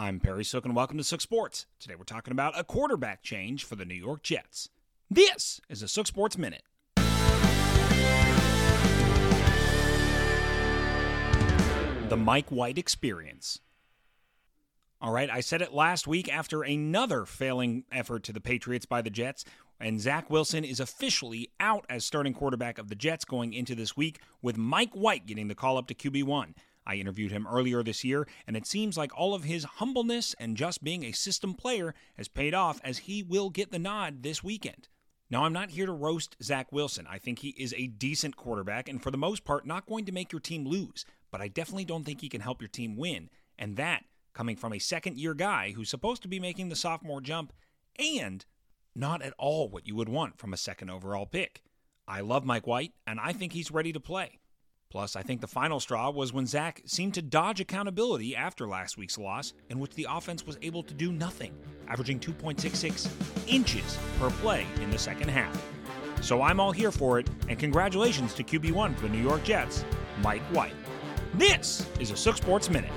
I'm Perry Sook, and welcome to Sook Sports. Today we're talking about a quarterback change for the New York Jets. This is a Sook Sports Minute. The Mike White Experience. All right, I said it last week after another failing effort to the Patriots by the Jets, and Zach Wilson is officially out as starting quarterback of the Jets going into this week, with Mike White getting the call up to QB1. I interviewed him earlier this year, and it seems like all of his humbleness and just being a system player has paid off as he will get the nod this weekend. Now, I'm not here to roast Zach Wilson. I think he is a decent quarterback and, for the most part, not going to make your team lose, but I definitely don't think he can help your team win. And that, coming from a second year guy who's supposed to be making the sophomore jump and not at all what you would want from a second overall pick. I love Mike White, and I think he's ready to play. Plus, I think the final straw was when Zach seemed to dodge accountability after last week's loss, in which the offense was able to do nothing, averaging 2.66 inches per play in the second half. So I'm all here for it, and congratulations to QB1 for the New York Jets, Mike White. This is a Sook Sports Minute.